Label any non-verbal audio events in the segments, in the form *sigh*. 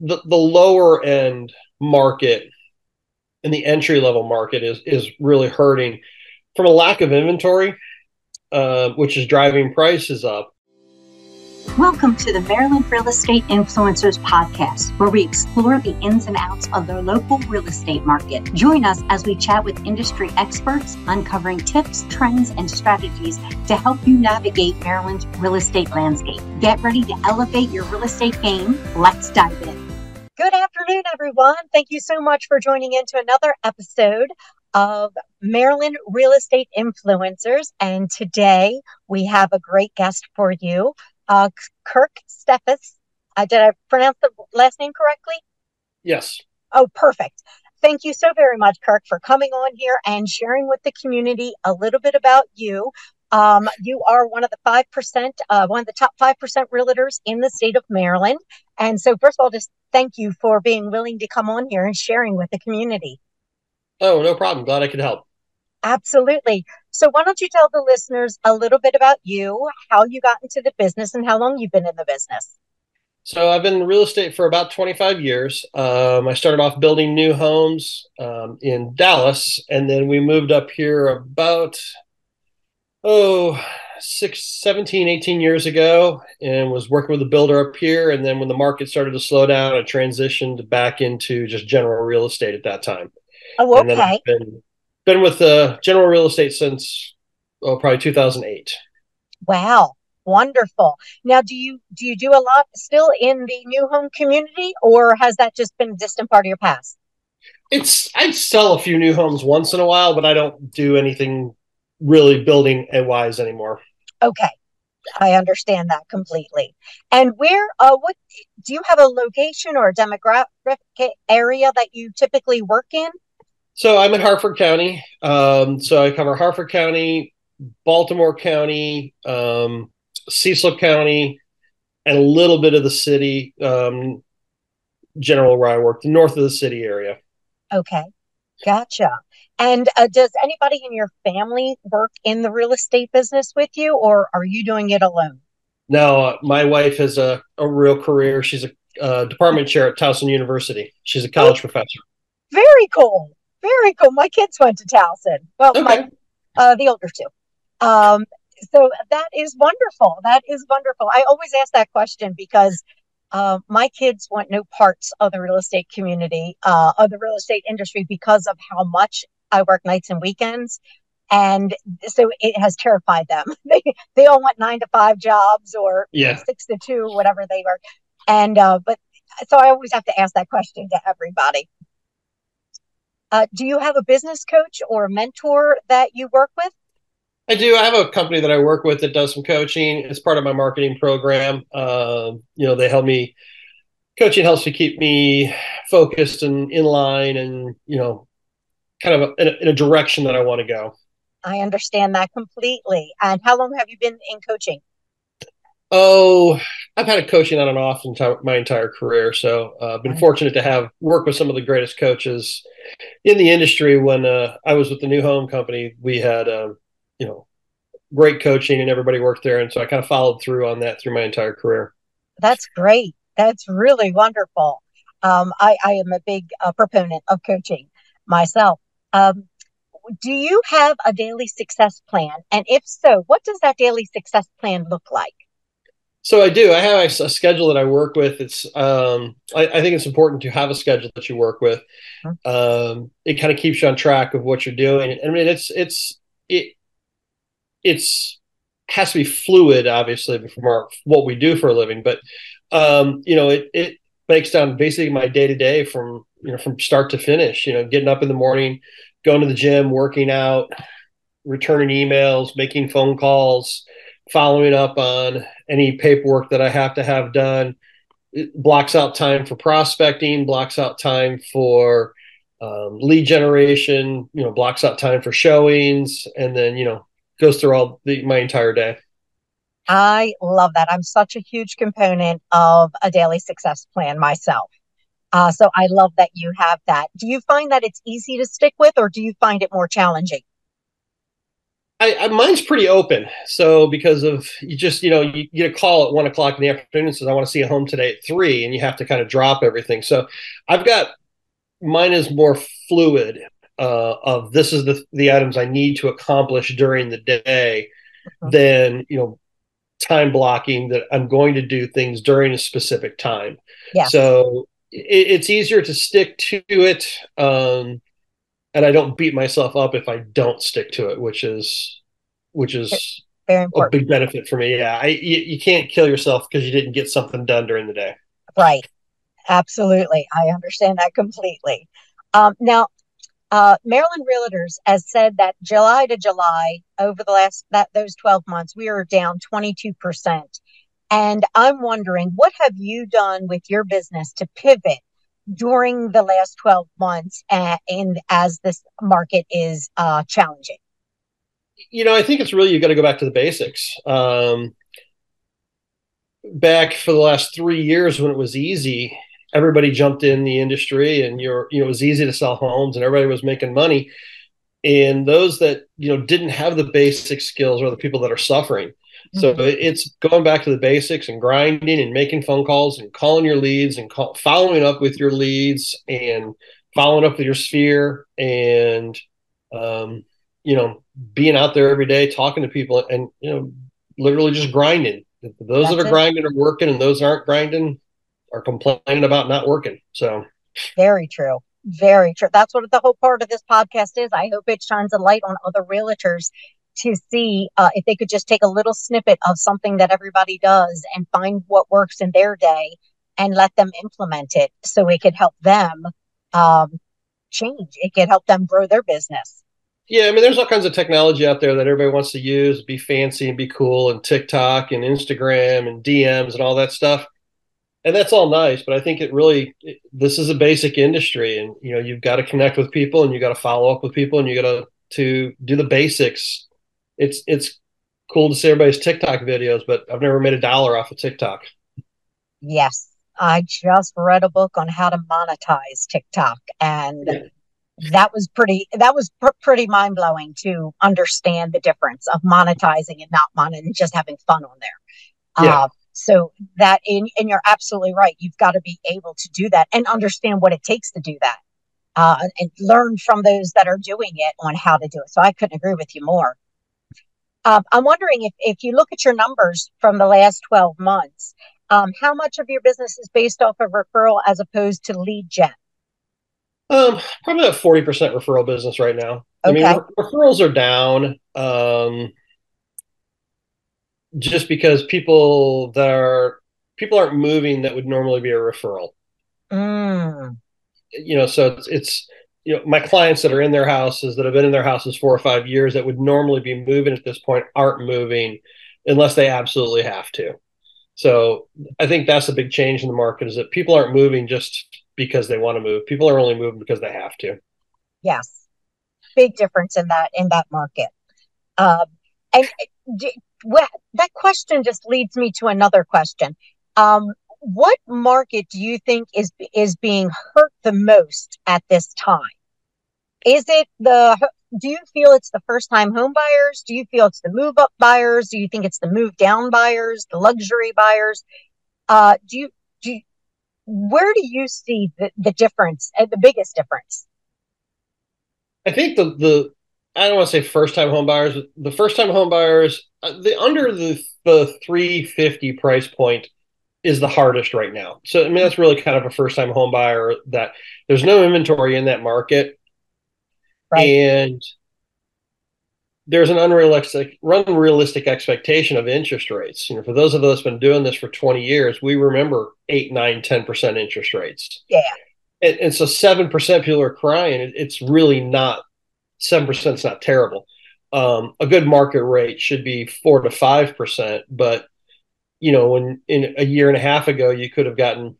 the, the lower end market and the entry level market is is really hurting from a lack of inventory, uh, which is driving prices up. Welcome to the Maryland Real Estate Influencers Podcast, where we explore the ins and outs of the local real estate market. Join us as we chat with industry experts, uncovering tips, trends, and strategies to help you navigate Maryland's real estate landscape. Get ready to elevate your real estate game. Let's dive in. Good afternoon, everyone. Thank you so much for joining in to another episode of Maryland Real Estate Influencers. And today we have a great guest for you uh, Kirk Steffes. Uh, did I pronounce the last name correctly? Yes. Oh, perfect. Thank you so very much, Kirk, for coming on here and sharing with the community a little bit about you. Um, you are one of the 5%, uh, one of the top 5% realtors in the state of Maryland. And so, first of all, just thank you for being willing to come on here and sharing with the community. Oh, no problem. Glad I could help. Absolutely. So, why don't you tell the listeners a little bit about you, how you got into the business, and how long you've been in the business? So, I've been in real estate for about 25 years. Um, I started off building new homes um, in Dallas, and then we moved up here about, oh, six, 17, 18 years ago, and was working with a builder up here. And then when the market started to slow down, I transitioned back into just general real estate at that time. Oh, okay been with uh, General Real Estate since oh, probably 2008. Wow, wonderful. Now, do you do you do a lot still in the new home community, or has that just been a distant part of your past? It's I sell a few new homes once in a while, but I don't do anything really building a wise anymore. Okay. I understand that completely. And where, uh, what do you have a location or a demographic area that you typically work in? So I'm in Harford County. Um, so I cover Harford County, Baltimore County, um, Cecil County, and a little bit of the city, um, general where I work, the north of the city area. Okay, gotcha. And uh, does anybody in your family work in the real estate business with you, or are you doing it alone? No, uh, my wife has a, a real career. She's a uh, department chair at Towson University. She's a college oh, professor. Very cool. Very cool. My kids went to Towson. Well, okay. my, uh, the older two. Um, so that is wonderful. That is wonderful. I always ask that question because uh, my kids want no parts of the real estate community, uh, of the real estate industry because of how much I work nights and weekends. And so it has terrified them. *laughs* they, they all want nine to five jobs or yeah. six to two, whatever they work. And, uh, but so I always have to ask that question to everybody. Uh, do you have a business coach or a mentor that you work with? I do. I have a company that I work with that does some coaching. It's part of my marketing program. Uh, you know, they help me. Coaching helps to keep me focused and in line, and you know, kind of a, in, a, in a direction that I want to go. I understand that completely. And how long have you been in coaching? Oh, I've had a coaching on and off my entire career, so uh, I've been fortunate to have worked with some of the greatest coaches in the industry. When uh, I was with the New Home Company, we had um, you know great coaching, and everybody worked there, and so I kind of followed through on that through my entire career. That's great. That's really wonderful. Um, I, I, am a big uh, proponent of coaching myself. Um, do you have a daily success plan? And if so, what does that daily success plan look like? So I do. I have a, schedule that I work with. It's um, I, I, think it's important to have a schedule that you work with. Um, it kind of keeps you on track of what you're doing. I mean, it's it's it it's has to be fluid, obviously, from our what we do for a living. But um, you know, it it breaks down basically my day to day from you know from start to finish. You know, getting up in the morning, going to the gym, working out, returning emails, making phone calls following up on any paperwork that I have to have done. It blocks out time for prospecting, blocks out time for um, lead generation, you know, blocks out time for showings, and then, you know, goes through all the, my entire day. I love that. I'm such a huge component of a daily success plan myself. Uh, so I love that you have that. Do you find that it's easy to stick with, or do you find it more challenging? I, I, mine's pretty open. So because of you just you know you get a call at one o'clock in the afternoon and says I want to see a home today at three, and you have to kind of drop everything. So I've got mine is more fluid uh, of this is the the items I need to accomplish during the day, uh-huh. than you know time blocking that I'm going to do things during a specific time. Yeah. So it, it's easier to stick to it. Um, and I don't beat myself up if I don't stick to it, which is which is a big benefit for me. Yeah, I you, you can't kill yourself because you didn't get something done during the day. Right. Absolutely, I understand that completely. Um, now, uh, Maryland Realtors has said that July to July, over the last that those twelve months, we are down twenty two percent. And I'm wondering, what have you done with your business to pivot during the last 12 months and as this market is uh, challenging? You know, I think it's really you've got to go back to the basics. Um, back for the last three years when it was easy, everybody jumped in the industry and you're, you know, it was easy to sell homes and everybody was making money. And those that, you know, didn't have the basic skills are the people that are suffering. So mm-hmm. it's going back to the basics and grinding and making phone calls and calling your leads and call, following up with your leads and following up with your sphere and um, you know being out there every day talking to people and you know literally just grinding. Those That's that are it. grinding are working and those aren't grinding are complaining about not working. So very true. Very true. That's what the whole part of this podcast is. I hope it shines a light on other realtors to see uh, if they could just take a little snippet of something that everybody does and find what works in their day and let them implement it so it could help them um, change. It could help them grow their business. Yeah, I mean, there's all kinds of technology out there that everybody wants to use, be fancy and be cool, and TikTok and Instagram and DMs and all that stuff. And that's all nice, but I think it really it, this is a basic industry, and you know you've got to connect with people, and you got to follow up with people, and you got to to do the basics it's it's cool to see everybody's TikTok videos, but I've never made a dollar off of TikTok. Yes, I just read a book on how to monetize TikTok, and yeah. that was pretty that was pr- pretty mind blowing to understand the difference of monetizing and not monetizing, and just having fun on there. Yeah. Uh, so that and, and you're absolutely right. You've got to be able to do that and understand what it takes to do that. Uh, and learn from those that are doing it on how to do it. So I couldn't agree with you more. Um, I'm wondering if, if you look at your numbers from the last 12 months, um, how much of your business is based off of referral as opposed to lead gen? Um, probably a 40% referral business right now. Okay. I mean, re- referrals are down. Um, just because people that are people aren't moving that would normally be a referral. Mm. You know, so it's, it's you know my clients that are in their houses that have been in their houses four or five years that would normally be moving at this point aren't moving unless they absolutely have to. So i think that's a big change in the market is that people aren't moving just because they want to move. People are only moving because they have to. Yes. Big difference in that in that market. Um, and well, that question just leads me to another question. Um, what market do you think is is being hurt the most at this time? Is it the do you feel it's the first time home buyers? Do you feel it's the move up buyers? Do you think it's the move down buyers, the luxury buyers? Uh, do you do you, where do you see the, the difference, uh, the biggest difference? I think the the I don't want to say first time home buyers. The first time home buyers, uh, the under the the 350 price point is the hardest right now. So I mean that's really kind of a first time home buyer that there's no inventory in that market. Right. And there's an unrealistic unrealistic expectation of interest rates. You know, for those of us been doing this for 20 years, we remember eight, nine, 10% interest rates. Yeah. And, and so 7% people are crying. It, it's really not 7% is not terrible. Um, a good market rate should be four to 5%, but you know, when in a year and a half ago you could have gotten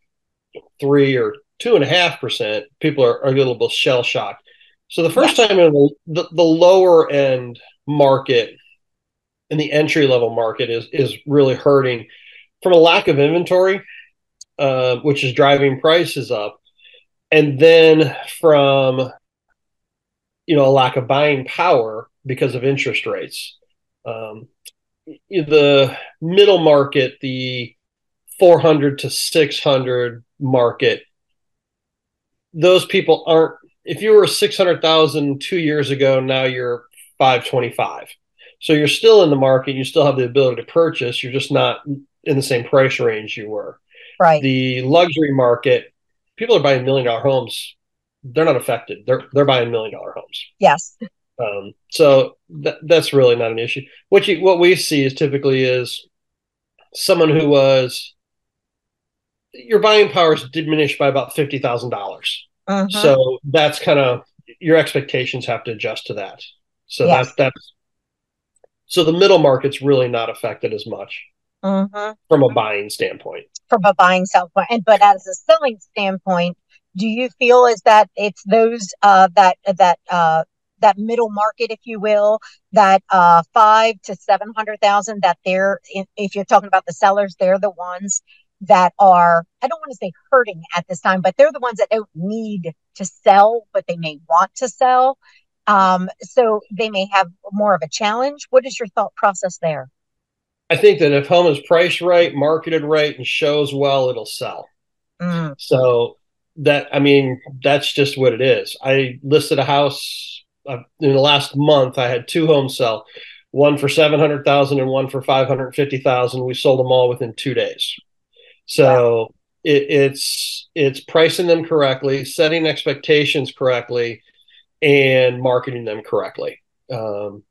three or two and a half percent, people are, are a little bit shell shocked. So the first time in the, the, the lower end market and the entry level market is is really hurting from a lack of inventory, uh, which is driving prices up, and then from you know a lack of buying power because of interest rates. Um, the middle market, the 400 to 600 market, those people aren't. If you were 600,000 two years ago, now you're 525. So you're still in the market. You still have the ability to purchase. You're just not in the same price range you were. Right. The luxury market, people are buying million dollar homes. They're not affected. They're they're buying million dollar homes. Yes. Um, so th- that's really not an issue. What you what we see is typically is someone who was your buying power is diminished by about fifty thousand dollars. Mm-hmm. So that's kind of your expectations have to adjust to that. So Yes. that's that's so the middle market's really not affected as much Mm-hmm. from a buying standpoint. From a buying standpoint, and but as a selling standpoint, do you feel is that it's those uh, that that uh, that middle market, if you will, that uh, five to seven hundred thousand, that they're if you're talking about the sellers, they're the ones that are I don't want to say hurting at this time, but they're the ones that don't need to sell, but they may want to sell. Um, so they may have more of a challenge. What is your thought process there? I think that if home is priced right, marketed right, and shows well, it'll sell. Mm, So that I mean, that's just what it is. I listed a house uh, in the last month. I had two homes sell, one for seven hundred thousand and one for five hundred fifty thousand. We sold them all within two days. So it, it's it's pricing them correctly, setting expectations correctly, and marketing them correctly. Um,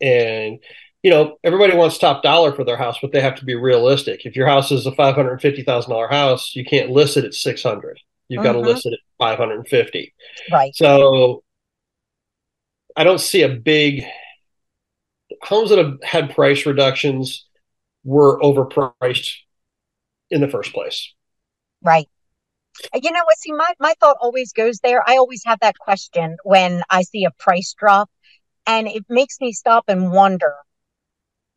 and you know, everybody wants top dollar for their house, but they have to be realistic. If your house is a five hundred fifty thousand dollar house, you can't list it at six hundred. You've got to list it at five hundred fifty. right. So I don't see a big homes that have had price reductions were overpriced in the first place. Right. Uh, You know what? See, my, my thought always goes there. I always have that question when I see a price drop, and it makes me stop and wonder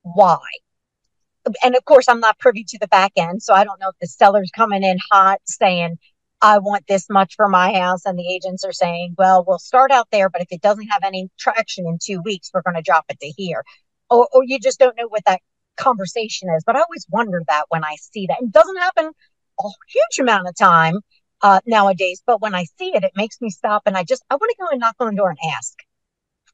why. And of course, I'm not privy to the back end, so I don't know if the seller's coming in hot saying, I want this much for my house, and the agents are saying, well, we'll start out there, but if it doesn't have any traction in two weeks, we're going to drop it to here. Or, or you just don't know what that conversation is. But I always wonder that when I see that. It doesn't happen a huge amount of time uh, nowadays, but when I see it, it makes me stop and I just I want to go and knock on the door and ask.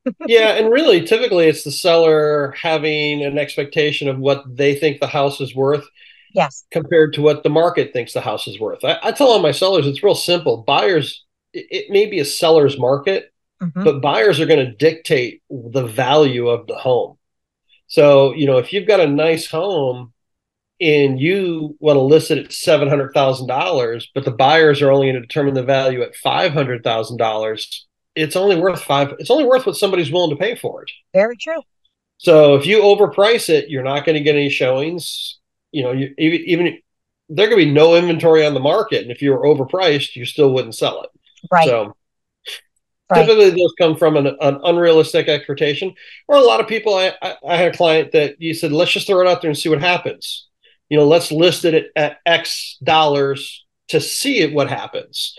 *laughs* yeah, and really, typically, it's the seller having an expectation of what they think the house is worth Yes. compared to what the market thinks the house is worth. I, I tell all my sellers it's real simple. Buyers, it, it may be a seller's market, Mhm. but buyers are going to dictate the value of the home. So, you know, if you've got a nice home and you want to list it at seven hundred thousand dollars, but the buyers are only going to determine the value at five hundred thousand dollars, it's only worth five. It's only worth what somebody's willing to pay for it. Very true. So if you overprice it, you're not going to get any showings. You know, you, even even there could be no inventory on the market, and if you were overpriced, you still wouldn't sell it. Right. So right. typically those come from an, an unrealistic expectation or a lot of people I, I, I had a client that you said let's just throw it out there and see what happens you know let's list it at, at x dollars to see it what happens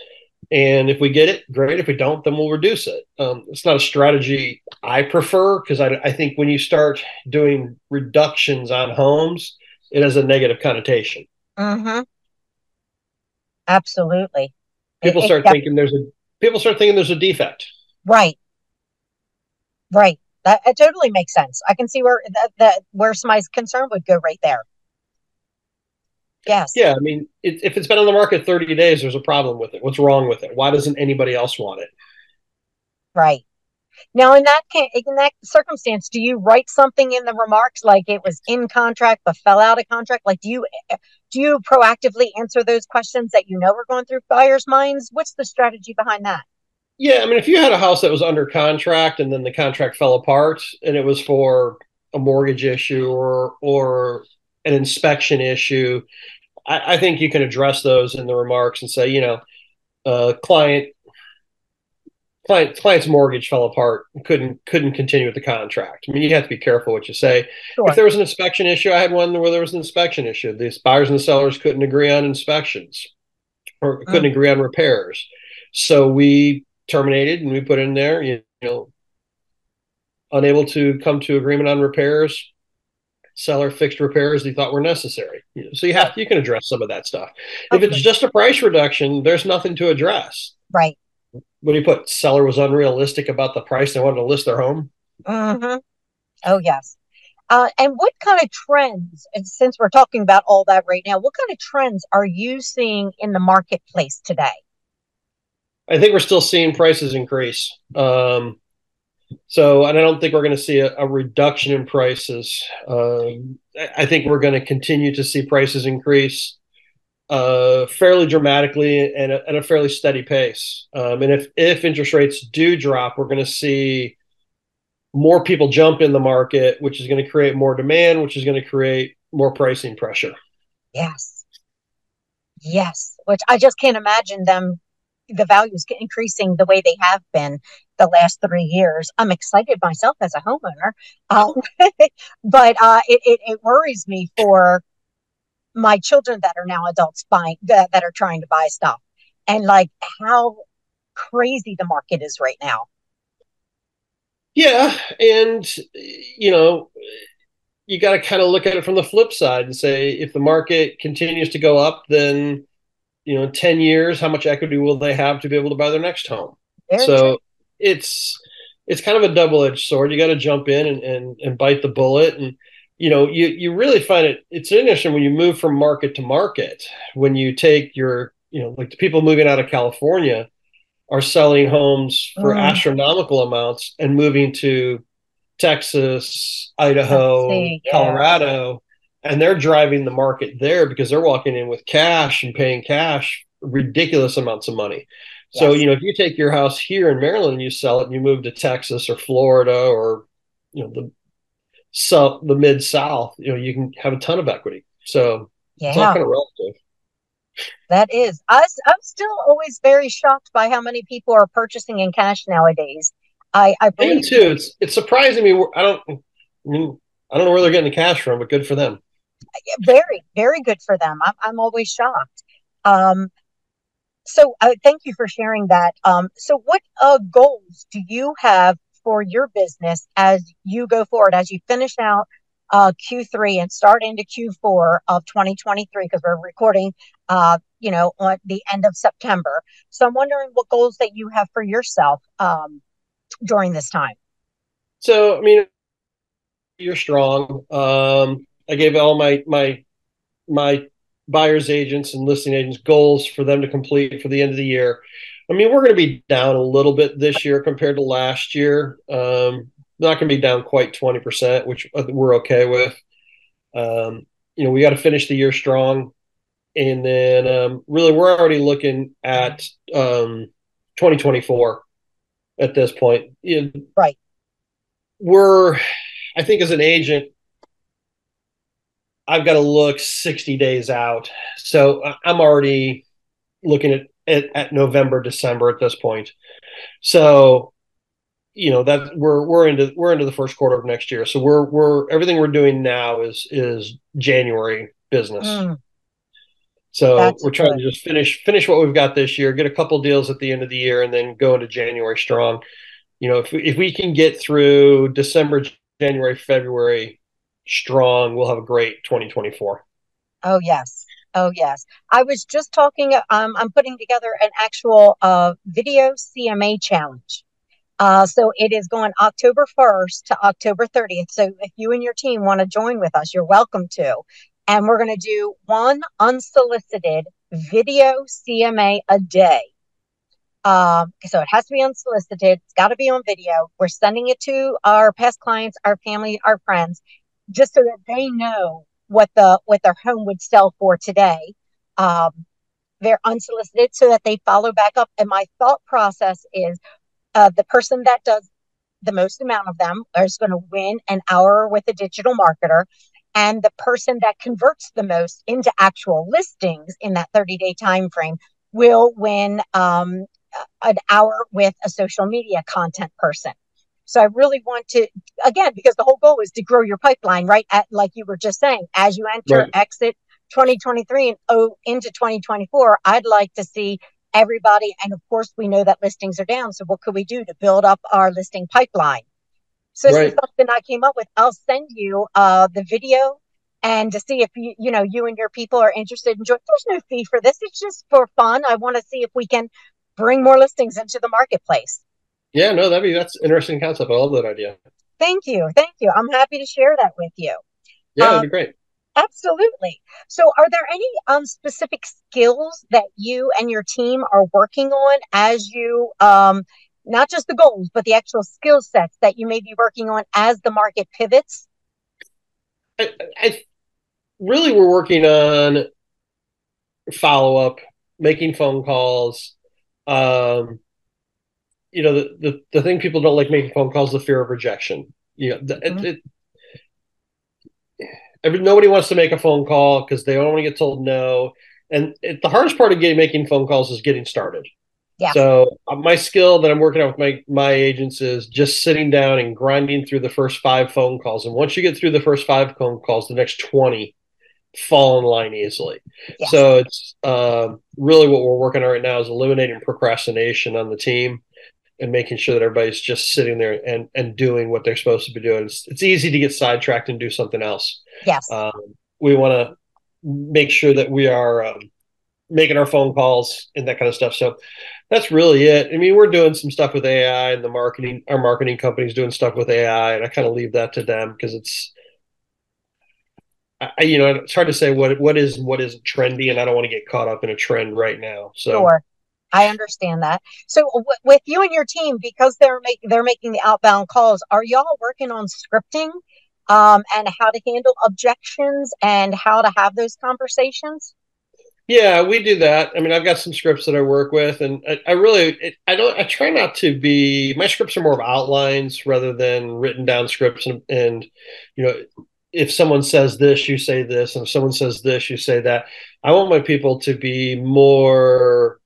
and if we get it great if we don't then we'll reduce it um, it's not a strategy i prefer because I, I think when you start doing reductions on homes it has a negative connotation Mm-hmm. Absolutely. people It- start thinking there's a people start thinking there's a defect Right. Right. That it totally makes sense. I can see where that, that where somebody's concern would go right there. Yes. Yeah, I mean, it, if it's been on the market 30 days, there's a problem with it. What's wrong with it? Why doesn't anybody else want it? Right. Now, in that ca- in that circumstance, do you write something in the remarks like it was in contract but fell out of contract? Like, do you do you proactively answer those questions that you know are going through buyers' minds? What's the strategy behind that? Yeah, I mean, if you had a house that was under contract and then the contract fell apart and it was for a mortgage issue or or an inspection issue, I, I think you can address those in the remarks and say, you know, uh, client client client's mortgage fell apart, couldn't couldn't continue with the contract. I mean, you have to be careful what you say. Sure. If there was an inspection issue, I had one where there was an inspection issue. These buyers and sellers couldn't agree on inspections or mm. couldn't agree on repairs. So we terminated and we put in there, you know, unable to come to agreement on repairs. Seller fixed repairs they thought were necessary. So you have you can address some of that stuff. Okay. If it's just a price reduction, there's nothing to address. Right. What do you put? Seller was unrealistic about the price they wanted to list their home. Mm-hmm. Oh yes. Uh, and what kind of trends, and since we're talking about all that right now, what kind of trends are you seeing in the marketplace today? I think we're still seeing prices increase. Um, so, and I don't think we're going to see a, a, reduction in prices. Um, I think we're going to continue to see prices increase uh, fairly dramatically and at a fairly steady pace. Um, and if if interest rates do drop, we're going to see more people jump in the market, which is going to create more demand, which is going to create more pricing pressure. Yes. Yes. Which I just can't imagine them, the values increasing the way they have been the last three years. I'm excited myself as a homeowner. Um, *laughs* but uh, it, it, it, worries me for my children that are now adults buying, that, that are trying to buy stuff and like how crazy the market is right now. Yeah, and you know, you got to kind of look at it from the flip side and say if the market continues to go up, then you know, 10 years, how much equity will they have to be able to buy their next home? Very so true. it's it's kind of a double-edged sword. You got to jump in and, and and bite the bullet and you know, you you really find it it's interesting when you move from market to market, when you take your, you know, like the people moving out of California, are selling homes for mm. astronomical amounts and moving to Texas, Idaho, yeah. Colorado, and they're driving the market there because they're walking in with cash and paying cash ridiculous amounts of money. Yes. So, you know, if you take your house here in Maryland and you sell it and you move to Texas or Florida or, you know, the so the mid south, you know, you can have a ton of equity. So yeah. it's all kind of relative. That is. I, I'm still always very shocked by how many people are purchasing in cash nowadays. I, I believe Me too. It's it's surprising me. I don't. I mean, I don't know where they're getting the cash from, but good for them. Very, very good for them. I'm, I'm always shocked. Um, so uh, thank you for sharing that. Um, so what uh, goals do you have for your business as you go forward, as you finish out uh, Q3 and start into Q4 of 2023 because we're recording, uh, you know, on the end of September. So I'm wondering what goals that you have for yourself um, during this time. So, I mean, you're strong. Um, I gave all my my my buyers agents and listing agents goals for them to complete for the end of the year. I mean, we're going to be down a little bit this year compared to last year. Um, not going to be down quite 20%, which we're okay with. Um, you know, we got to finish the year strong. And then um, really, we're already looking at um, 2024 at this point. You know, right. We're, I think, as an agent, I've got to look 60 days out. So I'm already looking at, at, at November, December at this point. So you know that we're we're into we're into the first quarter of next year so we're we're everything we're doing now is is january business mm. so That's we're trying good. to just finish finish what we've got this year get a couple deals at the end of the year and then go into january strong you know if we, if we can get through december january february strong we'll have a great 2024 oh yes Oh yes, I was just talking. Um, I'm putting together an actual uh, video CMA challenge uh, so it is going October 1st to October 30th. So if you and your team want to join with us, you're welcome to. And we're going to do one unsolicited video CMA a day. Um, so it has to be unsolicited. It's got to be on video. We're sending it to our past clients, our family, our friends, just so that they know what the what their home would sell for today. Um, they're unsolicited so that they follow back up. And my thought process is uh, the person that does the most amount of them is going to win an hour with a digital marketer and the person that converts the most into actual listings in that 30 day time frame will win um, an hour with a social media content person so i really want to again because the whole goal is to grow your pipeline right at like you were just saying as you enter right. exit 2023 and oh into 2024 i'd like to see everybody. And of course, we know that listings are down. So what could we do to build up our listing pipeline? So this right. is something I came up with. I'll send you uh, the video and to see if you you know you and your people are interested in joining. There's no fee for this. It's just for fun. I want to see if we can bring more listings into the marketplace. Yeah, no, that'd be that's interesting concept. I love that idea. Thank you, thank you. I'm happy to share that with you. Yeah, that'd um, be great. Absolutely. So, are there any um, specific skills that you and your team are working on as you, um, not just the goals, but the actual skill sets that you may be working on as the market pivots? I, I really, we're working on follow up, making phone calls. Um, you know, the, the, the thing people don't like making phone calls, the fear of rejection. You know, mm-hmm. it, it every, nobody wants to make a phone call because they don't want to get told no. And it, the hardest part of getting making phone calls is getting started. Yeah. So uh, my skill that I'm working on with my my agents is just sitting down and grinding through the first five phone calls. And once you get through the first five phone calls, the next twenty fall in line easily. Yeah. So it's uh, really what we're working on right now is eliminating procrastination on the team and making sure that everybody's just sitting there and and doing what they're supposed to be doing. It's, it's easy to get sidetracked and do something else. Yes. Um, we want to make sure that we are um, making our phone calls and that kind of stuff. So that's really it. I mean, we're doing some stuff with AI and the marketing, our marketing company's doing stuff with AI, and I kind of leave that to them because it's, I, you know, it's hard to say what what is what isn't trendy, and I don't want to get caught up in a trend right now. So sure. I understand that. So w- with you and your team, because they're making they're making the outbound calls, are y'all working on scripting um, and how to handle objections and how to have those conversations? Yeah, we do that. I mean, I've got some scripts that I work with, and I, I really, it, I don't, I try not to be. My scripts are more of outlines rather than written down scripts, and, and you know, if someone says this, you say this, and if someone says this, you say that. I want my people to be more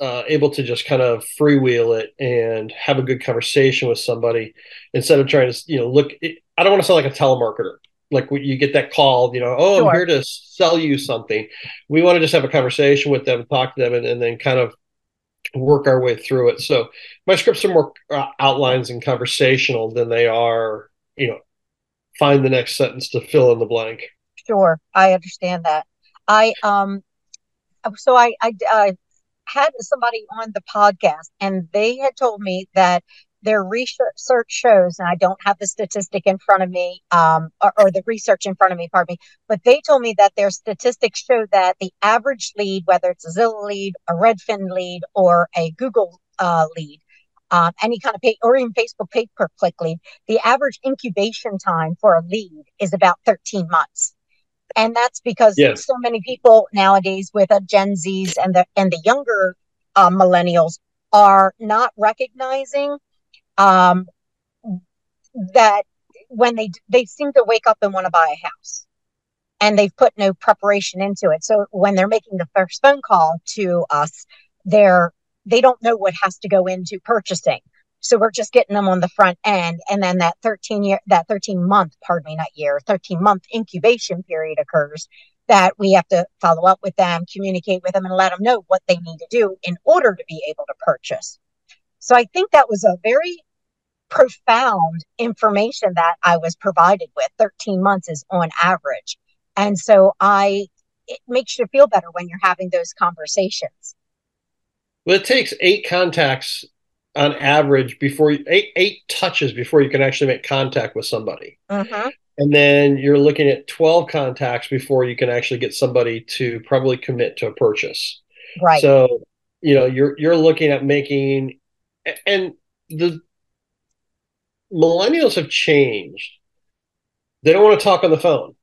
uh, able to just kind of freewheel it and have a good conversation with somebody instead of trying to you know look i don't want to sound like a telemarketer. Like when you get that call you know oh sure. i'm here to sell you something. We want to just have a conversation with them talk to them and, and then kind of work our way through it. So my scripts are more uh, outlines and conversational than they are you know find the next sentence to fill in the blank. Sure i understand that. I um so i i, I had somebody on the podcast and they had told me that their research shows, and I don't have the statistic in front of me, um, or, or, the research in front of me, pardon me, but they told me that their statistics show that the average lead, whether it's a Zillow lead, a Redfin lead, or a Google uh, lead, um, any kind of pay, or even Facebook pay per click lead, the average incubation time for a lead is about 13 months and that's because yes. so many people nowadays with uh, Gen Zs and the and the younger uh, millennials are not recognizing um, that when they they seem to wake up and want to buy a house. And they've put no preparation into it. So when they're making the first phone call to us they're they don't know what has to go into purchasing so we're just getting them on the front end. And then that 13 year, that 13 month, pardon me, not year, 13 month incubation period occurs that we have to follow up with them, communicate with them and let them know what they need to do in order to be able to purchase. So I think that was a very profound information that I was provided with. 13 months is on average. And so I, it makes you feel better when you're having those conversations. Well, it takes eight contacts on average before you, eight eight touches before you can actually make contact with somebody. Uh-huh. And then you're looking at 12 contacts before you can actually get somebody to probably commit to a purchase. Right. So, you know, you're you're looking at making and the millennials have changed. They don't want to talk on the phone.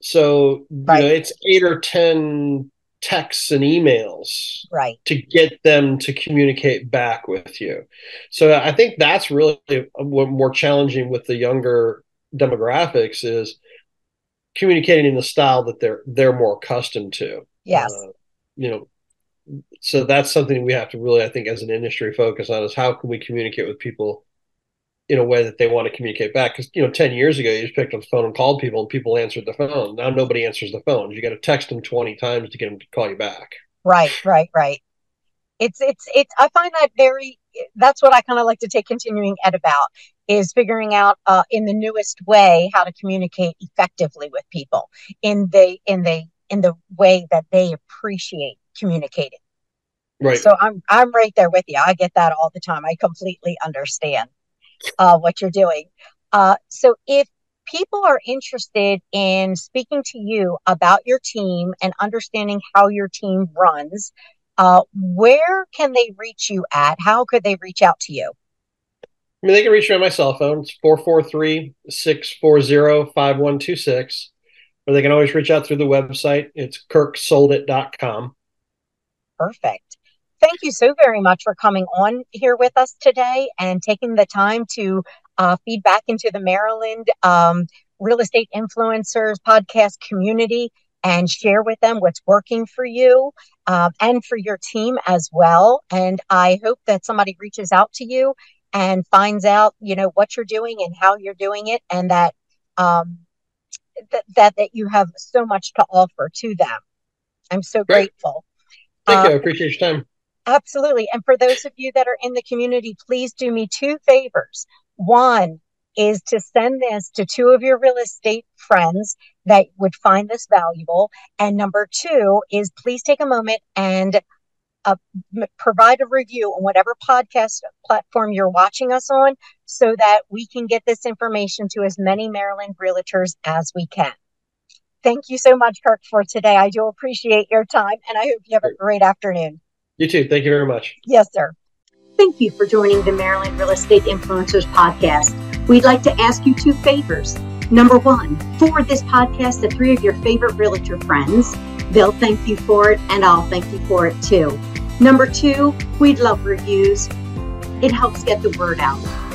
So, right. you know, it's eight or 10 texts and emails right. to get them to communicate back with you. So i think that's really what more challenging with the younger demographics is communicating in the style that they're they're more accustomed to. Yes. Uh, you know so that's something we have to really i think as an industry focus on is how can we communicate with people in a way that they want to communicate back. Because you know, ten years ago, you just picked up the phone and called people, and people answered the phone. Now nobody answers the phone. You got to text them twenty times to get them to call you back. Right, right, right. It's it's it's. I find that very that's what I kind of like to take continuing ed about is figuring out uh, in the newest way how to communicate effectively with people in the in the in the way that they appreciate communicating. Right. So I'm I'm right there with you. I get that all the time. I completely understand uh, what you're doing. Uh, so if people are interested in speaking to you about your team and understanding how your team runs, uh, where can they reach you at? How could they reach out to you? I mean, they can reach me on my cell phone. It's 443 640 5126. Or they can always reach out through the website. It's kirksoldit.com. Perfect. Thank you so very much for coming on here with us today and taking the time to uh, feed back into the Maryland um, real estate influencers podcast community and share with them what's working for you um, and for your team as well. And I hope that somebody reaches out to you and finds out, you know, what you're doing and how you're doing it, and that um, th- that that you have so much to offer to them. I'm so Great. grateful. Thank you. I Uh, appreciate your time. Absolutely. And for those of you that are in the community, please do me two favors. One is to send this to two of your real estate friends that would find this valuable. And number two is please take a moment and uh, provide a review on whatever podcast platform you're watching us on so that we can get this information to as many Maryland realtors as we can. Thank you so much, Kirk, for today. I do appreciate your time and I hope you have a great afternoon. You too. Thank you very much. Yes, sir. Thank you for joining the Maryland Real Estate Influencers podcast. We'd like to ask you two favors. Number one, forward this podcast to three of your favorite realtor friends. They'll thank you for it, and I'll thank you for it too. Number two, we'd love reviews. It helps get the word out.